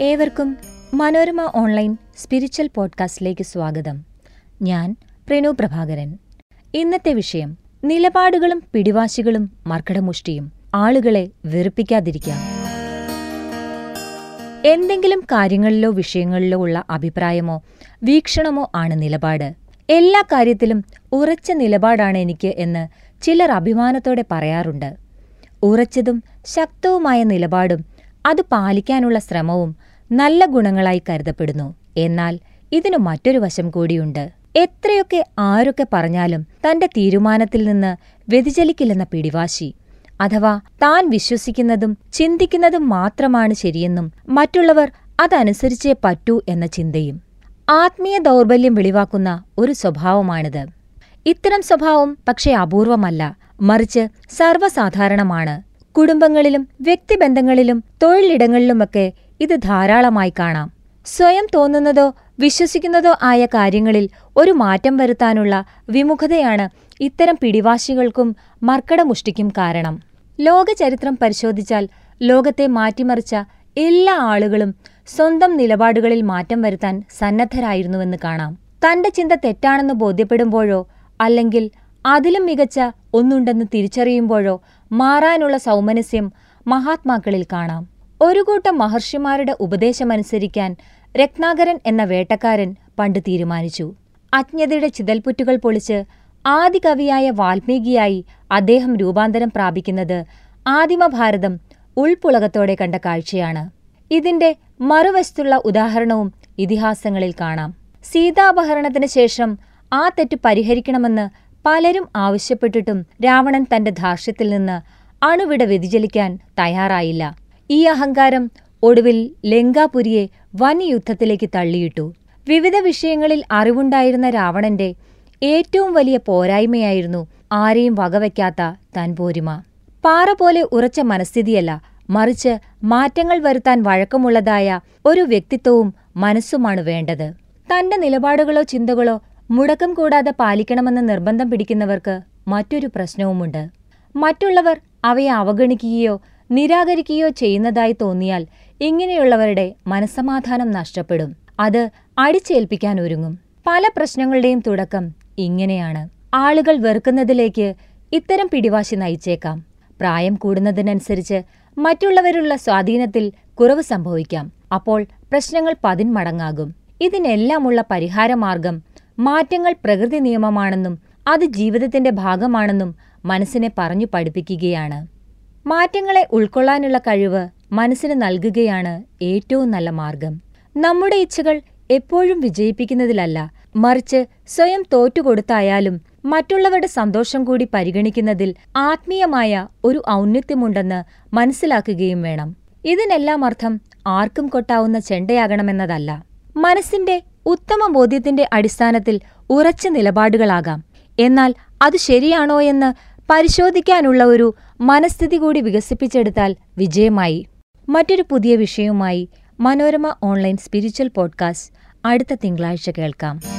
ഏവർക്കും Manorama online spiritual പോഡ്കാസ്റ്റിലേക്ക് സ്വാഗതം. ഞാൻ പ്രണു പ്രഭാകരൻ. ഇന്നത്തെ വിഷയം നിലപാടുകളും പിടിവാശികളും മർക്കടമുഷ്ടിയും ആളുകളെ വെറുപ്പിക്കാതിരിക്കാം എന്തെങ്കിലും കാര്യങ്ങളിലോ വിഷയങ്ങളിലോ ഉള്ള അഭിപ്രായമോ വീക്ഷണമോ ആണ് നിലപാട്. എല്ലാ കാര്യത്തിലും ഉറച്ച നിലപാടാണ് എനിക്ക് എന്ന് ചിലർ അഭിമാനത്തോടെ പറയാറുണ്ട്. ഉറച്ചതും ശക്തവുമായ നിലപാടും അത് പാലിക്കാനുള്ള ശ്രമവും നല്ല ഗുണങ്ങളായി കരുതപ്പെടുന്നു. എന്നാൽ ഇതിനു മറ്റൊരു വശം കൂടിയുണ്ട്. എത്രയൊക്കെ ആരൊക്കെ പറഞ്ഞാലും തന്റെ തീരുമാനത്തിൽ നിന്ന് വ്യതിചലിക്കില്ലെന്ന പിടിവാശി. അഥവാ താൻ വിശ്വസിക്കുന്നതും ചിന്തിക്കുന്നതും മാത്രമാണ് ശരിയെന്നും മറ്റുള്ളവർ അതനുസരിച്ചേ പറ്റൂ എന്ന ചിന്തയും ആത്മീയ ദൗർബല്യം വെളിവാക്കുന്ന ഒരു സ്വഭാവമാണിത്. ഇത്തരം സ്വഭാവം പക്ഷേ അപൂർവമല്ല. മറിച്ച് സർവസാധാരണമാണ്. കുടുംബങ്ങളിലും വ്യക്തിബന്ധങ്ങളിലും തൊഴിലിടങ്ങളിലുമൊക്കെ ഇത് ധാരാളമായി കാണാം. സ്വയം തോന്നുന്നതോ വിശ്വസിക്കുന്നതോ ആയ കാര്യങ്ങളിൽ ഒരു മാറ്റം വരുത്താനുള്ള വിമുഖതയാണ് ഇത്തരം പിടിവാശികൾക്കും മർക്കടമുഷ്ടിക്കും കാരണം. ലോകചരിത്രം പരിശോധിച്ചാൽ ലോകത്തെ മാറ്റിമറിച്ച എല്ലാ ആളുകളും സ്വന്തം നിലപാടുകളിൽ മാറ്റം വരുത്താൻ സന്നദ്ധരായിരുന്നുവെന്ന് കാണാം. തന്റെ ചിന്ത തെറ്റാണെന്ന് ബോധ്യപ്പെടുമ്പോഴോ അല്ലെങ്കിൽ അതിലും മികച്ച ഒന്നുണ്ടെന്ന് തിരിച്ചറിയുമ്പോഴോ മാറാനുള്ള സൗമനസ്യം മഹാത്മാക്കളിൽ കാണാം. ഒരു കൂട്ടം മഹർഷിമാരുടെ ഉപദേശമനുസരിക്കാൻ രത്നാകരൻ എന്ന വേട്ടക്കാരൻ പണ്ട് തീരുമാനിച്ചു. അജ്ഞതയുടെ ചിതൽപുറ്റുകൾ പൊളിച്ച് ആദികവിയായ വാൽമീകിയായി അദ്ദേഹം രൂപാന്തരം പ്രാപിക്കുന്നത് ആദിമഭാരതം ഉൾപ്പുളകത്തോടെ കണ്ട കാഴ്ചയാണ്. ഇതിന്റെ മറുവശത്തുള്ള ഉദാഹരണവും ഇതിഹാസങ്ങളിൽ കാണാം. സീതാപഹരണത്തിന് ശേഷം ആ തെറ്റ് പരിഹരിക്കണമെന്ന് പലരും ആവശ്യപ്പെട്ടിട്ടും രാവണൻ തന്റെ ധാർഷ്ട്യത്തിൽ നിന്ന് അണുവിട വ്യതിചലിക്കാൻ തയ്യാറായില്ല. ഈ അഹങ്കാരം ഒടുവിൽ ലങ്കാപുരിയെ വൻ യുദ്ധത്തിലേക്ക് തള്ളിയിട്ടു. വിവിധ വിഷയങ്ങളിൽ അറിവുണ്ടായിരുന്ന രാവണന്റെ ഏറ്റവും വലിയ പോരായ്മയായിരുന്നു ആരെയും വകവയ്ക്കാത്ത പോരിമ. പാറ പോലെ ഉറച്ച മനസ്ഥിതിയല്ല മറിച്ച് മാറ്റങ്ങൾ വരുത്താൻ വഴക്കമുള്ളതായ ഒരു വ്യക്തിത്വവും മനസ്സുമാണ് വേണ്ടത്. തന്റെ നിലപാടുകളോ ചിന്തകളോ മുടക്കം കൂടാതെ പാലിക്കണമെന്ന് നിർബന്ധം പിടിക്കുന്നവർക്ക് മറ്റൊരു പ്രശ്നവുമുണ്ട്. മറ്റുള്ളവർ അവയെ അവഗണിക്കുകയോ നിരാകരിക്കുകയോ ചെയ്യുന്നതായി തോന്നിയാൽ ഇങ്ങനെയുള്ളവരുടെ മനസ്സമാധാനം നഷ്ടപ്പെടും. അത് അടിച്ചേൽപ്പിക്കാൻ ഒരുങ്ങും. പല പ്രശ്നങ്ങളുടെയും തുടക്കം ഇങ്ങനെയാണ്. ആളുകൾ വെറുക്കുന്നതിലേക്ക് ഇത്തരം പിടിവാശി നയിച്ചേക്കാം. പ്രായം കൂടുന്നതിനനുസരിച്ച് മറ്റുള്ളവരുള്ള സ്വാധീനത്തിൽ കുറവ് സംഭവിക്കാം. അപ്പോൾ പ്രശ്നങ്ങൾ പതിന്മടങ്ങാകും. ഇതിനെല്ലാമുള്ള പരിഹാരമാർഗം മാറ്റങ്ങൾ പ്രകൃതി നിയമമാണെന്നും അത് ജീവിതത്തിന്റെ ഭാഗമാണെന്നും മനസ്സിനെ പറഞ്ഞു പഠിപ്പിക്കുകയാണ്. മാറ്റങ്ങളെ ഉൾക്കൊള്ളാനുള്ള കഴിവ് മനസ്സിന് നൽകുകയാണ് ഏറ്റവും നല്ല മാർഗം. നമ്മുടെ ഇച്ഛകൾ എപ്പോഴും വിജയിപ്പിക്കുന്നതിലല്ല മറിച്ച് സ്വയം തോറ്റുകൊടുത്തായാലും മറ്റുള്ളവരുടെ സന്തോഷം കൂടി പരിഗണിക്കുന്നതിൽ ആത്മീയമായ ഒരു ഔന്നത്യമുണ്ടെന്ന് മനസ്സിലാക്കുകയും വേണം. ഇതിനെല്ലാം അർത്ഥം ആർക്കും കൊട്ടാവുന്ന ചെണ്ടയാകണമെന്നതല്ല. മനസ്സിന്റെ ഉത്തമ ബോധ്യത്തിന്റെ അടിസ്ഥാനത്തിൽ ഉറച്ച നിലപാടുകളാകാം. എന്നാൽ അത് ശരിയാണോ എന്ന് പരിശോധിക്കാനുള്ള ഒരു മനസ്ഥിതി കൂടി വികസിപ്പിച്ചെടുത്താൽ വിജയമായി. മറ്റൊരു പുതിയ വിഷയവുമായി മനോരമ ഓൺലൈൻ സ്പിരിച്വൽ പോഡ്കാസ്റ്റ് അടുത്ത തിങ്കളാഴ്ച കേൾക്കാം.